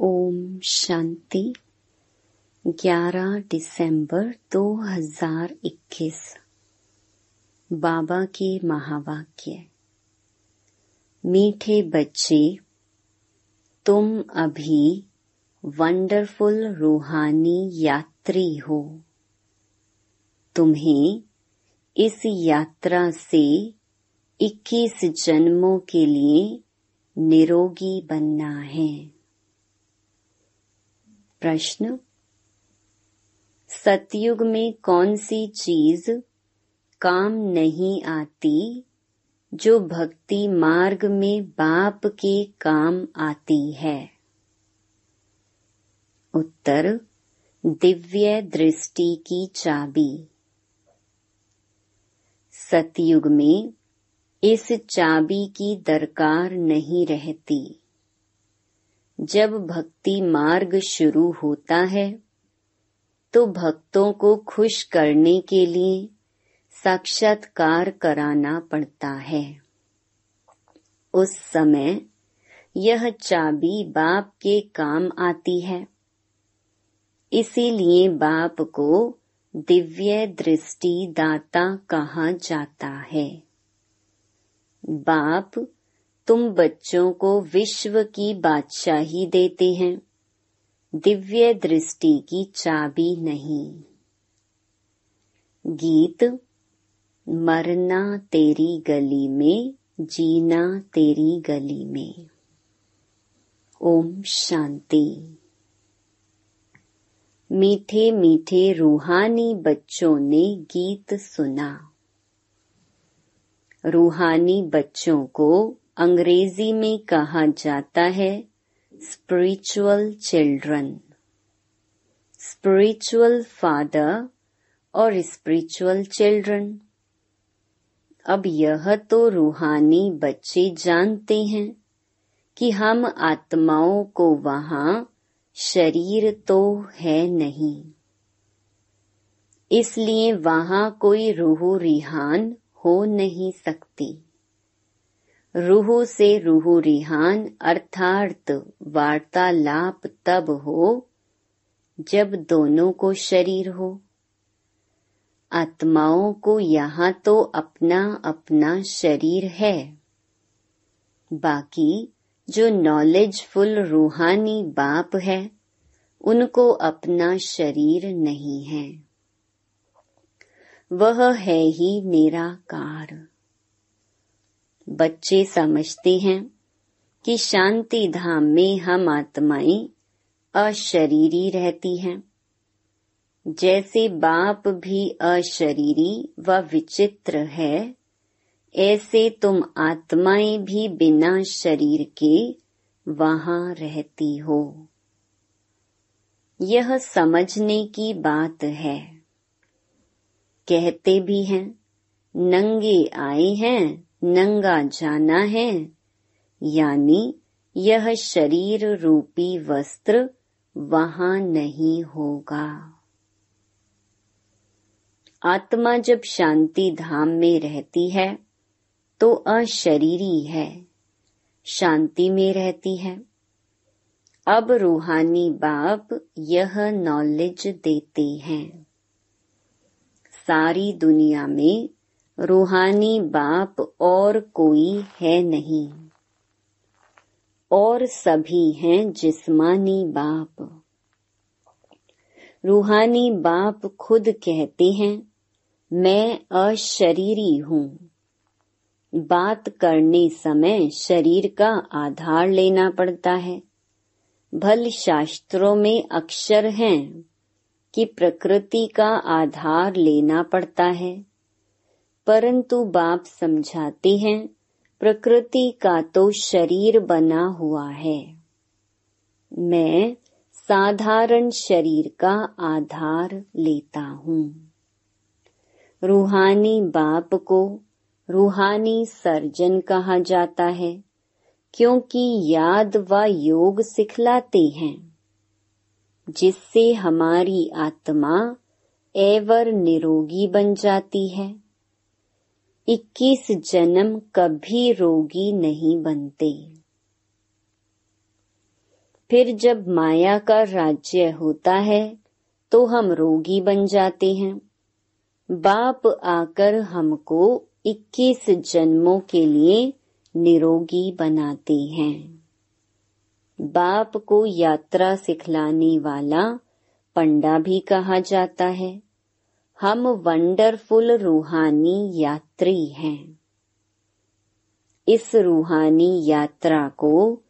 ओम शांति। 11 दिसंबर 2021 बाबा के महावाक्य। मीठे बच्चे, तुम अभी वंडरफुल रूहानी यात्री हो। तुम्हें इस यात्रा से 21 जन्मों के लिए निरोगी बनना है। प्रश्न, सतयुग में कौन सी चीज़ काम नहीं आती जो भक्ति मार्ग में बाप के काम आती है? उत्तर, दिव्य दृष्टि की चाबी। सतयुग में इस चाबी की दरकार नहीं रहती। जब भक्ति मार्ग शुरू होता है तो भक्तों को खुश करने के लिए साक्षात्कार कराना पड़ता है। उस समय यह चाबी बाप के काम आती है। इसीलिए बाप को दिव्य दृष्टि दाता कहा जाता है। बाप तुम बच्चों को विश्व की बादशाही देते हैं। दिव्य दृष्टि की चाबी नहीं। गीत, मरना तेरी गली में, जीना तेरी गली में। ओम शांति। मीठे मीठे रूहानी बच्चों ने गीत सुना। रूहानी बच्चों को अंग्रेज़ी में कहा जाता है स्पिरिचुअल चिल्ड्रन स्पिरिचुअल फादर और स्पिरिचुअल चिल्ड्रन अब यह तो रूहानी बच्चे जानते हैं कि हम आत्माओं को वहाँ शरीर तो है नहीं। इसलिए वहाँ कोई रूह रिहान हो नहीं सकती। रूह से रूह रिहान अर्थात वार्तालाप तब हो जब दोनों को शरीर हो। आत्माओं को यहाँ तो अपना अपना शरीर है। बाकी जो नॉलेजफुल रूहानी बाप है, उनको अपना शरीर नहीं है। वह है ही निराकार बच्चे समझते हैं कि शांति धाम में हम आत्माएँ अशरीरी रहती हैं। जैसे बाप भी अशरीरी व विचित्र है, ऐसे तुम आत्माएँ भी बिना शरीर के वहाँ रहती हो। यह समझने की बात है। कहते भी हैं, नंगे आए हैं नंगा जाना है। यानी यह शरीर रूपी वस्त्र वहाँ नहीं होगा। आत्मा जब शांति धाम में रहती है तो अशरीरी है, शांति में रहती है। अब रूहानी बाप यह नॉलेज देते हैं। सारी दुनिया में रूहानी बाप और कोई है नहीं। और सभी हैं जिस्मानी बाप। रूहानी बाप खुद कहते हैं, मैं अशरीरी हूँ। बात करने समय शरीर का आधार लेना पड़ता है। भल शास्त्रों में अक्षर हैं कि प्रकृति का आधार लेना पड़ता है। परंतु बाप समझाते हैं, प्रकृति का तो शरीर बना हुआ है। मैं साधारण शरीर का आधार लेता हूँ। रूहानी बाप को रूहानी सर्जन कहा जाता है, क्योंकि याद व योग सिखलाते हैं, जिससे हमारी आत्मा एवर निरोगी बन जाती है। इक्कीस जन्म कभी रोगी नहीं बनते। फिर जब माया का राज्य होता है तो हम रोगी बन जाते हैं। बाप आकर हमको 21 जन्मों के लिए निरोगी बनाते हैं। बाप को यात्रा सिखलाने वाला पंडा भी कहा जाता है। हम वंडरफुल रूहानी यात्री हैं। इस रूहानी यात्रा को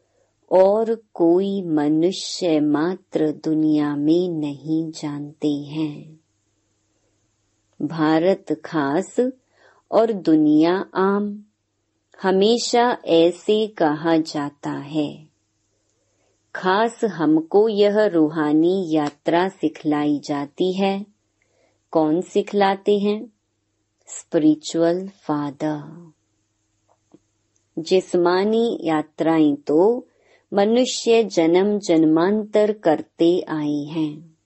और कोई मनुष्य मात्र दुनिया में नहीं जानते हैं। भारत खास और दुनिया आम, हमेशा ऐसे कहा जाता है। खास हमको यह रूहानी यात्रा सिखलाई जाती है। कौन सिखलाते हैं? स्पिरिचुअल फादर जिस्मानी यात्राएँ तो मनुष्य जन्म जन्मांतर करते आए हैं।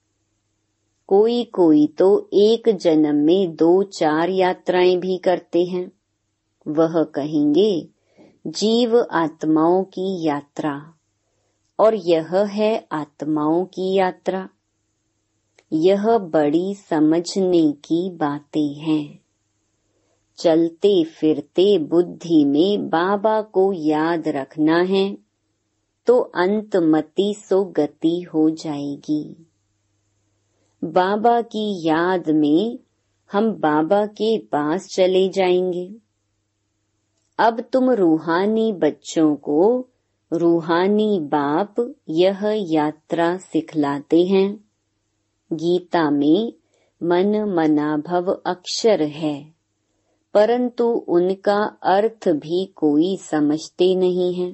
कोई कोई तो एक जन्म में दो चार यात्राएँ भी करते हैं। वह कहेंगे, जीव आत्माओं की यात्रा। और यह है आत्माओं की यात्रा। यह बड़ी समझने की बातें हैं। चलते फिरते बुद्धि में बाबा को याद रखना है तो अंतमति सो गति हो जाएगी। बाबा की याद में हम बाबा के पास चले जाएँगे। अब तुम रूहानी बच्चों को, रूहानी बाप यह यात्रा सिखलाते हैं। गीता में मन मनाभव अक्षर है, परंतु उनका अर्थ भी कोई समझते नहीं है।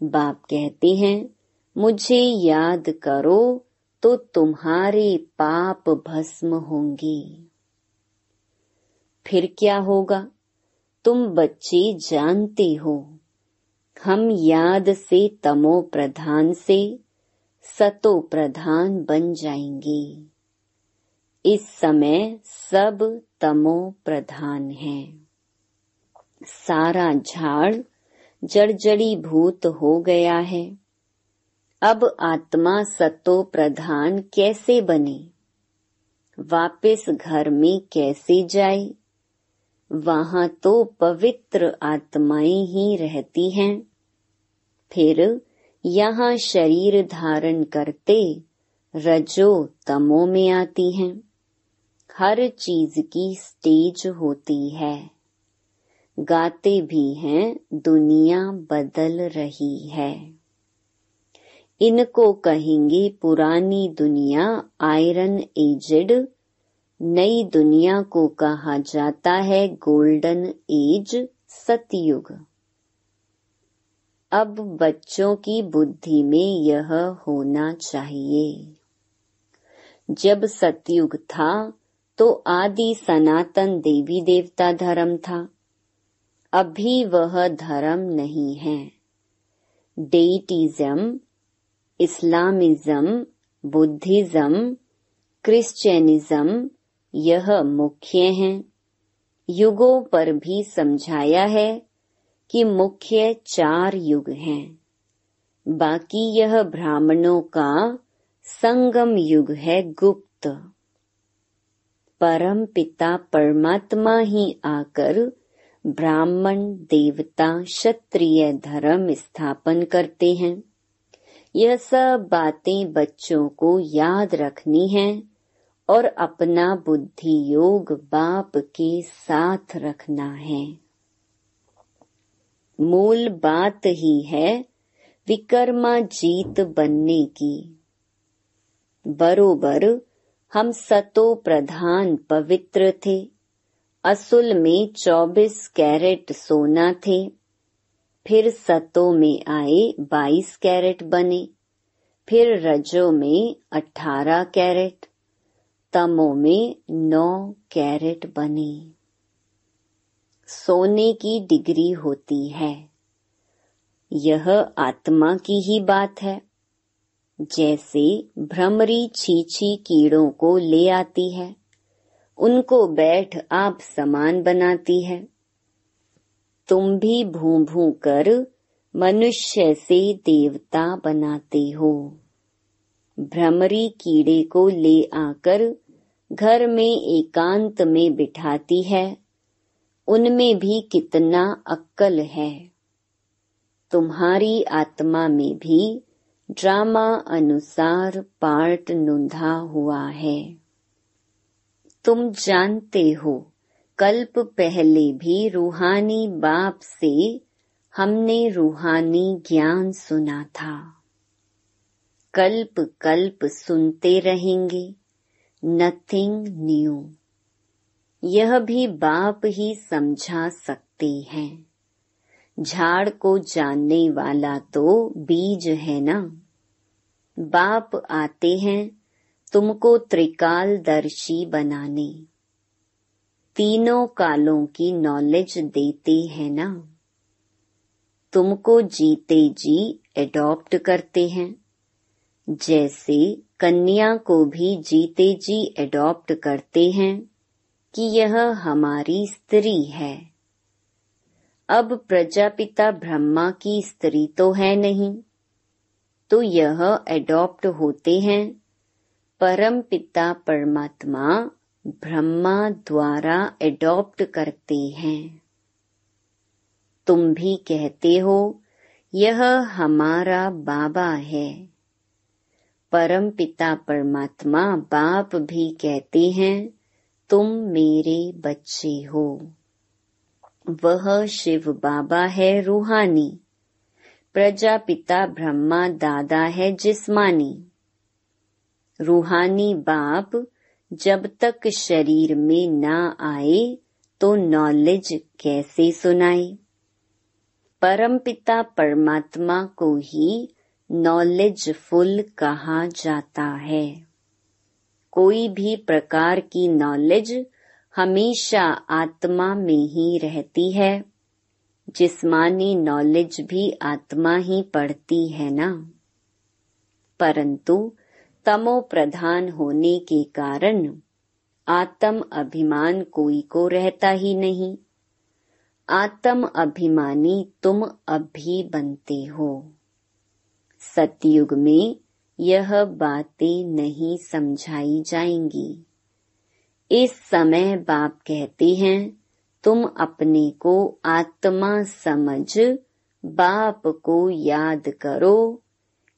बाप कहते हैं, मुझे याद करो तो तुम्हारे पाप भस्म होंगे। फिर क्या होगा? तुम बच्चे जानते हो, हम याद से तमो प्रधान से सतो प्रधान बन जाएँगे। इस समय सब तमो प्रधान है। सारा झाड़ जड़जड़ी भूत हो गया है। अब आत्मा सतो प्रधान कैसे बने? वापस घर में कैसे जाए? वहाँ तो पवित्र आत्माएँ ही रहती हैं। फिर यहाँ शरीर धारण करते रजो तमो में आती हैं। हर चीज़ की स्टेज होती है। गाते भी हैं, दुनिया बदल रही है। इनको कहेंगे पुरानी दुनिया, आयरन एजड। नई दुनिया को कहा जाता है गोल्डन एज, सतयुग। अब बच्चों की बुद्धि में यह होना चाहिए। जब सतयुग था तो आदि सनातन देवी देवता धर्म था। अभी वह धर्म नहीं है। डेटिज्म इस्लामिज्म बुद्धिज्म क्रिश्चियनिज्म यह मुख्य हैं। युगों पर भी समझाया है कि मुख्य चार युग हैं। बाकी यह ब्राह्मणों का संगम युग है गुप्त। परम पिता परमात्मा ही आकर ब्राह्मण, देवता, क्षत्रिय धर्म स्थापन करते हैं। यह सब बातें बच्चों को याद रखनी है और अपना बुद्धि योग बाप के साथ रखना है। मूल बात ही है विकर्मा जीत बनने की। बरोबर हम सतो प्रधान पवित्र थे, असुल में चौबीस कैरेट सोना थे, फिर सतो में आए बाईस कैरेट बने, फिर रजो में अठारह कैरेट, तमो में नौ कैरेट बने। सोने की डिग्री होती है। यह आत्मा की ही बात है। जैसे भ्रमरी छीछी कीड़ों को ले आती है, उनको बैठ आप समान बनाती है। तुम भी भू भू कर मनुष्य से देवता बनाते हो। भ्रमरी कीड़े को ले आकर घर में एकांत में बिठाती है। उनमें भी कितना अक्कल है। तुम्हारी आत्मा में भी ड्रामा अनुसार पार्ट नोंधा हुआ है। तुम जानते हो, कल्प पहले भी रूहानी बाप से हमने रूहानी ज्ञान सुना था। कल्प कल्प सुनते रहेंगे नथिंग न्यू यह भी बाप ही समझा सकते हैं। झाड़ को जानने वाला तो बीज है ना। बाप आते हैं तुमको त्रिकालदर्शी बनाने। तीनों कालों की नॉलेज देते हैं ना। तुमको जीते जी एडॉप्ट करते हैं। जैसे कन्या को भी जीते जी एडॉप्ट करते हैं। कि यह हमारी स्त्री है। अब प्रजापिता ब्रह्मा की स्त्री तो है नहीं तो यह एडॉप्ट होते हैं। परम पिता परमात्मा ब्रह्मा द्वारा एडॉप्ट करते हैं। तुम भी कहते हो, यह हमारा बाबा है। परम पिता परमात्मा बाप भी कहते हैं तुम मेरे बच्चे हो। वह शिव बाबा है रूहानी। प्रजापिता ब्रह्मा दादा है जिस्मानी। रूहानी बाप जब तक शरीर में ना आए तो नॉलेज कैसे सुनाए? परमपिता परमात्मा को ही नॉलेजफुल कहा जाता है। कोई भी प्रकार की नॉलेज हमेशा आत्मा में ही रहती है। जिस्मानी नॉलेज भी आत्मा ही पढ़ती है ना? परंतु तमो प्रधान होने के कारण आत्म अभिमान कोई को रहता ही नहीं। आत्म अभिमानी तुम अभी बनते हो। सतयुग में यह बातें नहीं समझाई जाएँगी। इस समय बाप कहते हैं, तुम अपने को आत्मा समझ, बाप को याद करो,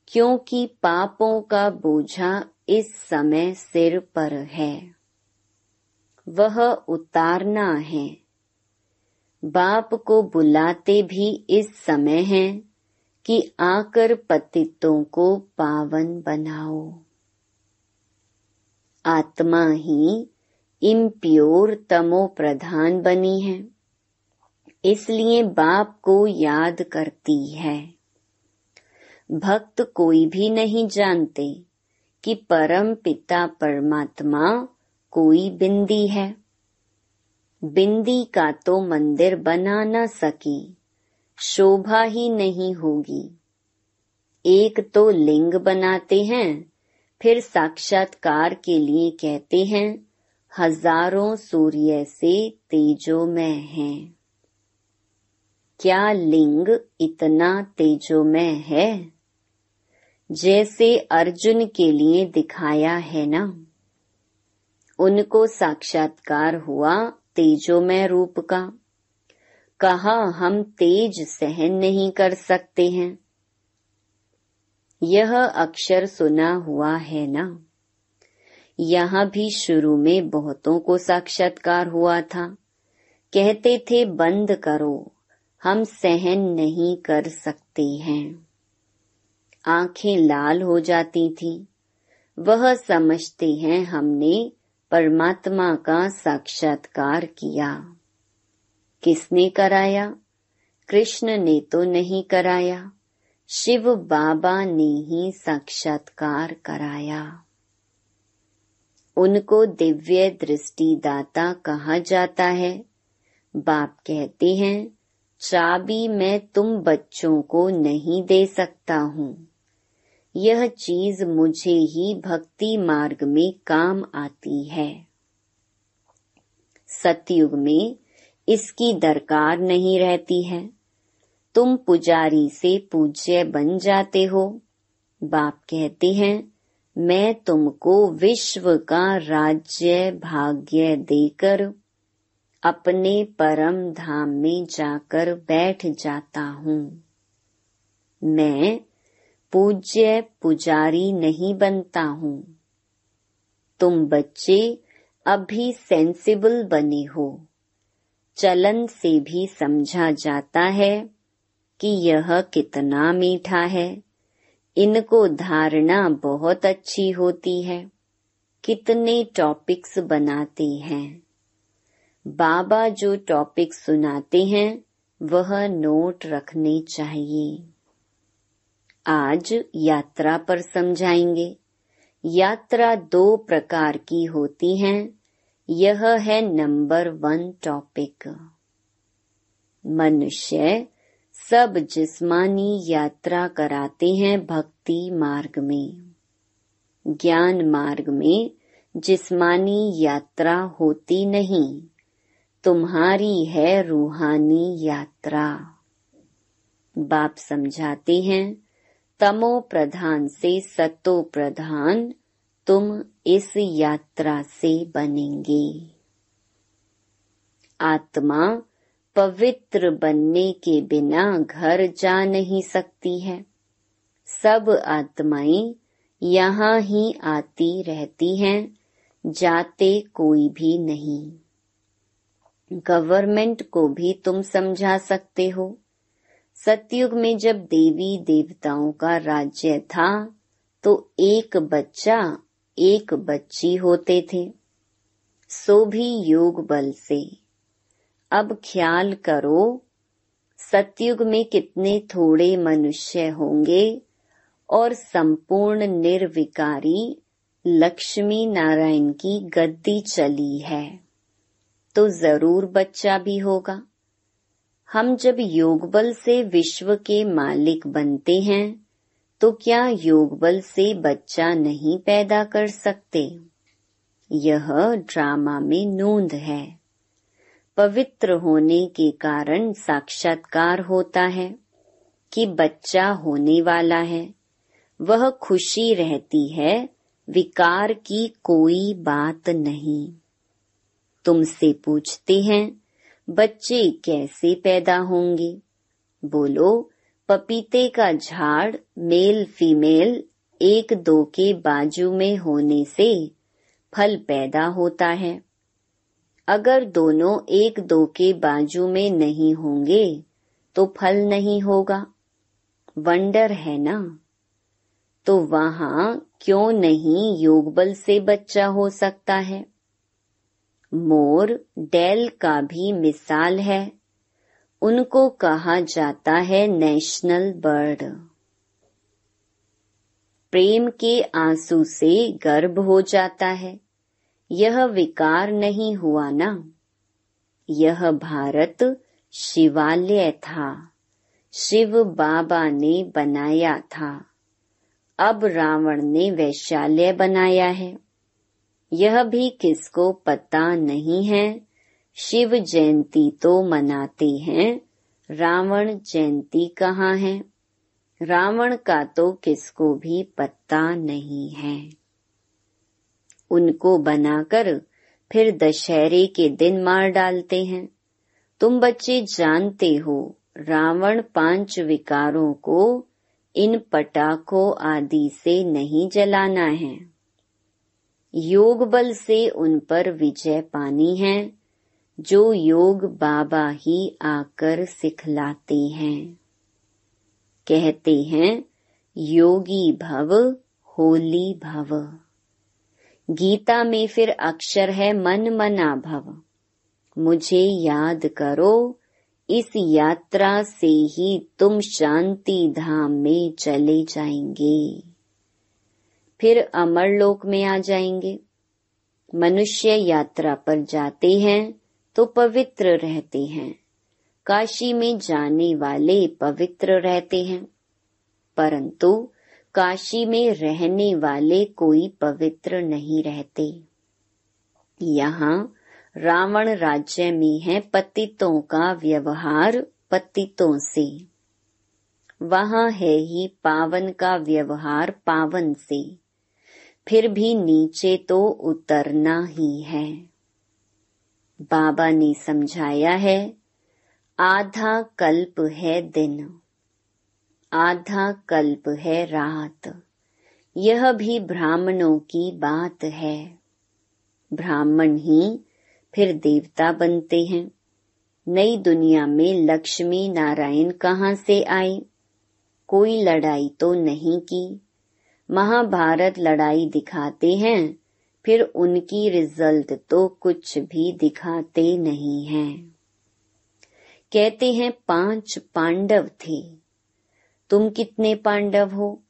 क्योंकि पापों का बोझा इस समय सिर पर है। वह उतारना है। बाप को बुलाते भी इस समय है कि आकर पतितों को पावन बनाओ। आत्मा ही इम्प्योर तमो प्रधान बनी है, इसलिए बाप को याद करती है। भक्त कोई भी नहीं जानते कि परम पिता परमात्मा कोई बिंदी है। बिंदी का तो मंदिर बना न सकी। शोभा ही नहीं होगी। एक तो लिंग बनाते हैं, फिर साक्षात्कार के लिए कहते हैं, हज़ारों सूर्य से तेजोमय है। क्या लिंग इतना तेजोमय है? जैसे अर्जुन के लिए दिखाया है ना। उनको साक्षात्कार हुआ तेजोमय रूप का। कहा हम तेज सहन नहीं कर सकते हैं। यह अक्षर सुना हुआ है ना? यहाँ भी शुरू में बहुतों को साक्षात्कार हुआ था। कहते थे, बंद करो, हम सहन नहीं कर सकते हैं। आँखें लाल हो जाती थी। वह समझते हैं हमने परमात्मा का साक्षात्कार किया। किसने कराया? कृष्ण ने तो नहीं कराया। शिव बाबा ने ही साक्षात्कार कराया। उनको दिव्य दृष्टि दाता कहा जाता है। बाप कहते हैं, चाबी मैं तुम बच्चों को नहीं दे सकता हूँ। यह चीज़ मुझे ही भक्ति मार्ग में काम आती है। सतयुग में इसकी दरकार नहीं रहती है। तुम पुजारी से पूज्य बन जाते हो। बाप कहते हैं, मैं तुमको विश्व का राज्य भाग्य देकर, अपने परम धाम में जाकर बैठ जाता हूँ। मैं पूज्य पुजारी नहीं बनता हूँ। तुम बच्चे अभी सेंसिबल बने हो। चलन से भी समझा जाता है कि यह कितना मीठा है। इनको धारणा बहुत अच्छी होती है। कितने टॉपिक्स बनाते हैं। बाबा जो टॉपिक सुनाते हैं, वह नोट रखने चाहिए। आज यात्रा पर समझाएँगे। यात्रा दो प्रकार की होती है। यह है नंबर वन टॉपिक। मनुष्य सब जिस्मानी यात्रा कराते हैं भक्ति मार्ग में। ज्ञान मार्ग में जिस्मानी यात्रा होती नहीं। तुम्हारी है रूहानी यात्रा। बाप समझाते हैं, तमो प्रधान से सतो प्रधान तुम इस यात्रा से बनेंगे। आत्मा पवित्र बनने के बिना घर जा नहीं सकती है। सब आत्माएँ यहाँ ही आती रहती हैं, जाते कोई भी नहीं। गवर्नमेंट को भी तुम समझा सकते हो। सतयुग में जब देवी देवताओं का राज्य था तो एक बच्चा एक बच्ची होते थे, सो भी योग बल से। अब ख्याल करो, सतयुग में कितने थोड़े मनुष्य होंगे और संपूर्ण निर्विकारी लक्ष्मी नारायण की गद्दी चली है। तो ज़रूर बच्चा भी होगा। हम जब योग बल से विश्व के मालिक बनते हैं तो क्या योग बल से बच्चा नहीं पैदा कर सकते? यह ड्रामा में नोंद है। पवित्र होने के कारण साक्षात्कार होता है कि बच्चा होने वाला है। वह खुशी रहती है, विकार की कोई बात नहीं। तुमसे पूछते हैं, बच्चे कैसे पैदा होंगे? बोलो पपीते का झाड़ मेल फीमेल एक दो के बाजू में होने से फल पैदा होता है। अगर दोनों एक दो के बाजू में नहीं होंगे तो फल नहीं होगा। वंडर है ना? तो वहाँ क्यों नहीं योगबल से बच्चा हो सकता है? मोर डेल का भी मिसाल है। उनको कहा जाता है नेशनल बर्ड। प्रेम के आँसू से गर्भ हो जाता है। यह विकार नहीं हुआ ना। यह भारत शिवालय था। शिव बाबा ने बनाया था। अब रावण ने वैशाल्य बनाया है। यह भी किसको पता नहीं है। शिव जयंती तो मनाते हैं। रावण जयंती कहाँ है? रावण का तो किसको भी पता नहीं है। उनको बनाकर फिर दशहरे के दिन मार डालते हैं। तुम बच्चे जानते हो, रावण पाँच विकारों को इन पटाखों आदि से नहीं जलाना है। योग बल से उन पर विजय पानी है। जो योग बाबा ही आकर सिखलाते हैं। कहते हैं, योगी भव, होली भव। गीता में फिर अक्षर है मन मना भव। मुझे याद करो, इस यात्रा से ही तुम शांति धाम में चले जाएँगे। फिर अमर लोक में आ जाएँगे। मनुष्य यात्रा पर जाते हैं तो पवित्र रहते हैं। काशी में जाने वाले पवित्र रहते हैं। परंतु काशी में रहने वाले कोई पवित्र नहीं रहते। यहाँ रावण राज्य में है पतितों का व्यवहार पतितों से। वहाँ है ही पावन का व्यवहार पावन से। फिर भी नीचे तो उतरना ही है। बाबा ने समझाया है, आधा कल्प है दिन, आधा कल्प है रात। यह भी ब्राह्मणों की बात है। ब्राह्मण ही फिर देवता बनते हैं। नई दुनिया में लक्ष्मी नारायण कहाँ से आए कोई लड़ाई तो नहीं की। महाभारत लड़ाई दिखाते हैं फिर उनकी रिज़ल्ट तो कुछ भी दिखाते नहीं हैं। कहते हैं, पाँच पांडव थे। तुम कितने पांडव हो?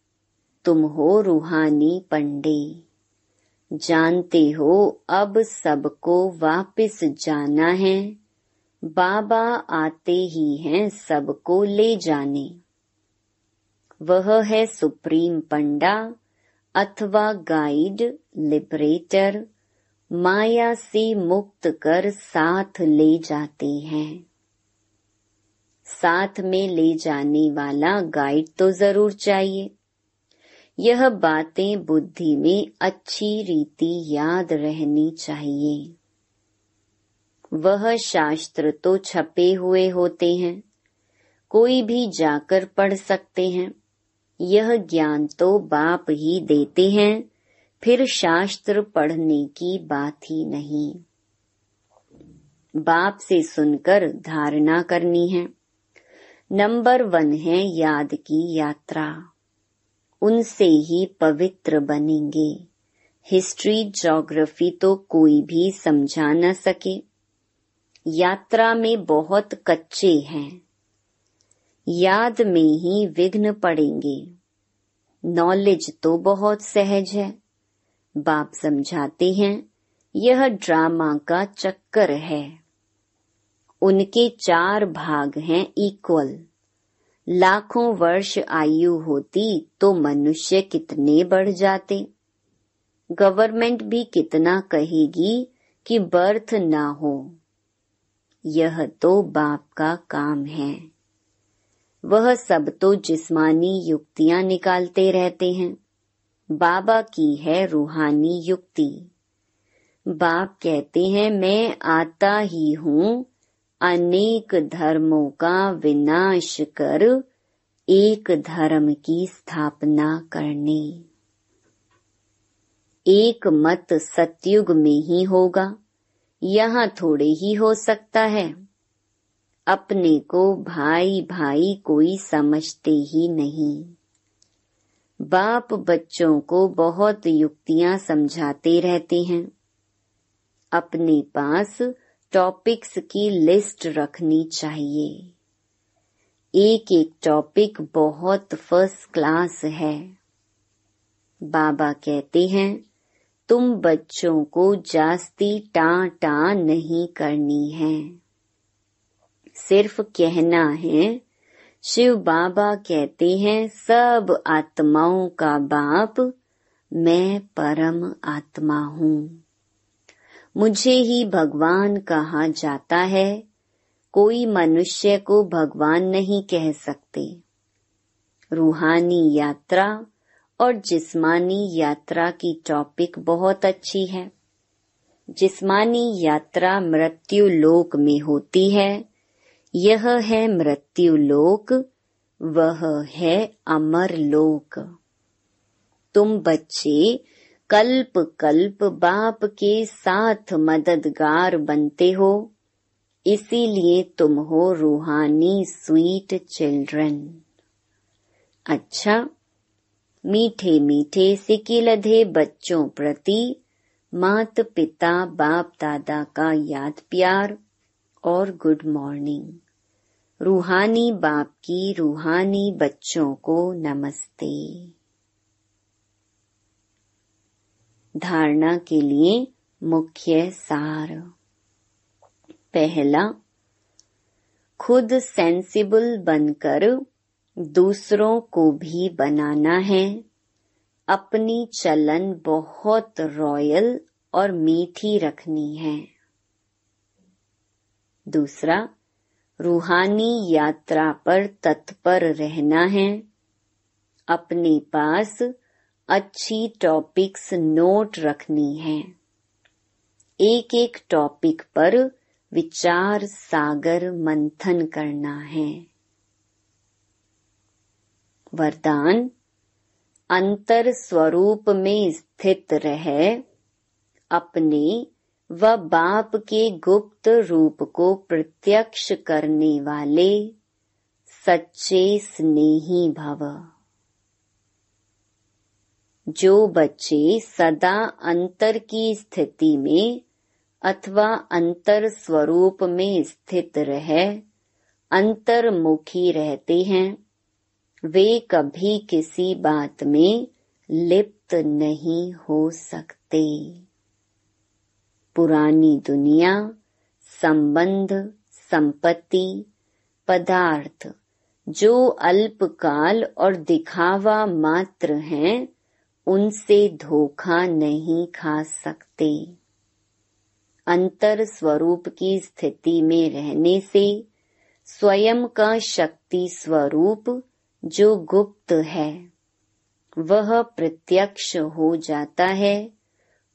तुम हो रूहानी पंडे। जानते हो, अब सबको वापस जाना है। बाबा आते ही हैं सबको ले जाने। वह है सुप्रीम पंडा अथवा गाइड लिबरेटर माया से मुक्त कर साथ ले जाते हैं। साथ में ले जाने वाला गाइड तो ज़रूर चाहिए। यह बातें बुद्धि में अच्छी रीति याद रहनी चाहिए। वह शास्त्र तो छपे हुए होते हैं। कोई भी जाकर पढ़ सकते हैं। यह ज्ञान तो बाप ही देते हैं। फिर शास्त्र पढ़ने की बात ही नहीं। बाप से सुनकर धारणा करनी है। नंबर वन है याद की यात्रा। उनसे ही पवित्र बनेंगे। हिस्ट्री, ज्योग्राफी तो कोई भी समझा न सके। यात्रा में बहुत कच्चे हैं। याद में ही विघ्न पड़ेंगे। नॉलेज तो बहुत सहज है। बाप समझाते हैं, यह ड्रामा का चक्कर है। उनके चार भाग हैं इक्वल लाखों वर्ष आयु होती तो मनुष्य कितने बढ़ जाते? गवर्नमेंट भी कितना कहेगी कि बर्थ ना हो। यह तो बाप का काम है। वह सब तो जिस्मानी युक्तियाँ निकालते रहते हैं। बाबा की है रूहानी युक्ति। बाप कहते हैं, मैं आता ही हूँ, अनेक धर्मों का विनाश कर, एक धर्म की स्थापना करने। एक मत सतयुग में ही होगा, यहाँ थोड़े ही हो सकता है। अपने को भाई भाई कोई समझते ही नहीं। बाप बच्चों को बहुत युक्तियाँ समझाते रहते हैं। अपने पास टॉपिक्स की लिस्ट रखनी चाहिए। एक एक टॉपिक बहुत फ़र्स्ट क्लास है। बाबा कहते हैं, तुम बच्चों को जास्ती टा टा नहीं करनी है। सिर्फ़ कहना है शिव बाबा कहते हैं, सब आत्माओं का बाप, मैं परम आत्मा हूँ। मुझे ही भगवान कहा जाता है। कोई मनुष्य को भगवान नहीं कह सकते। रूहानी यात्रा और जिस्मानी यात्रा की टॉपिक बहुत अच्छी है। जिस्मानी यात्रा मृत्यु लोक में होती है। यह है मृत्यु लोक वह है अमर लोक तुम बच्चे, कल्प कल्प बाप के साथ मददगार बनते हो, इसीलिए तुम हो रूहानी स्वीट चिल्ड्रन। अच्छा मीठे मीठे सिकिलधे बच्चों प्रति मात पिता बाप दादा का याद प्यार और गुड मॉर्निंग। रूहानी बाप की रूहानी बच्चों को नमस्ते। धारणा के लिए मुख्य सार। पहला, खुद सेंसिबल बनकर दूसरों को भी बनाना है। अपनी चलन बहुत रॉयल और मीठी रखनी है। दूसरा रूहानी यात्रा पर तत्पर रहना है। अपने पास अच्छी टॉपिक्स नोट रखनी है। एक एक टॉपिक पर विचार सागर मंथन करना है। वरदान अंतर स्वरूप में स्थित रहे, अपने व बाप के गुप्त रूप को प्रत्यक्ष करने वाले सच्चे स्नेही भव। जो बच्चे सदा अंतर की स्थिति में अथवा अंतर स्वरूप में स्थित रहे, अंतर्मुखी रहते हैं, वे कभी किसी बात में लिप्त नहीं हो सकते। पुरानी दुनिया, संबंध, संपत्ति, पदार्थ, जो अल्पकाल और दिखावा मात्र हैं, उनसे धोखा नहीं खा सकते। अंतर स्वरूप की स्थिति में रहने से स्वयं का शक्ति स्वरूप जो गुप्त है, वह प्रत्यक्ष हो जाता है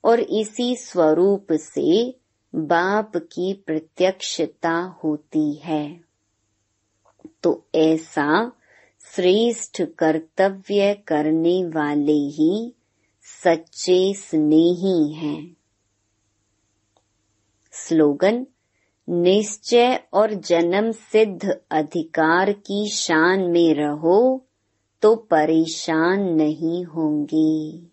और इसी स्वरूप से बाप की प्रत्यक्षता होती है। तो ऐसा श्रेष्ठ कर्तव्य करने वाले ही सच्चे स्नेही हैं। स्लोगन, निश्चय और जन्म सिद्ध अधिकार की शान में रहो तो परेशान नहीं होंगे।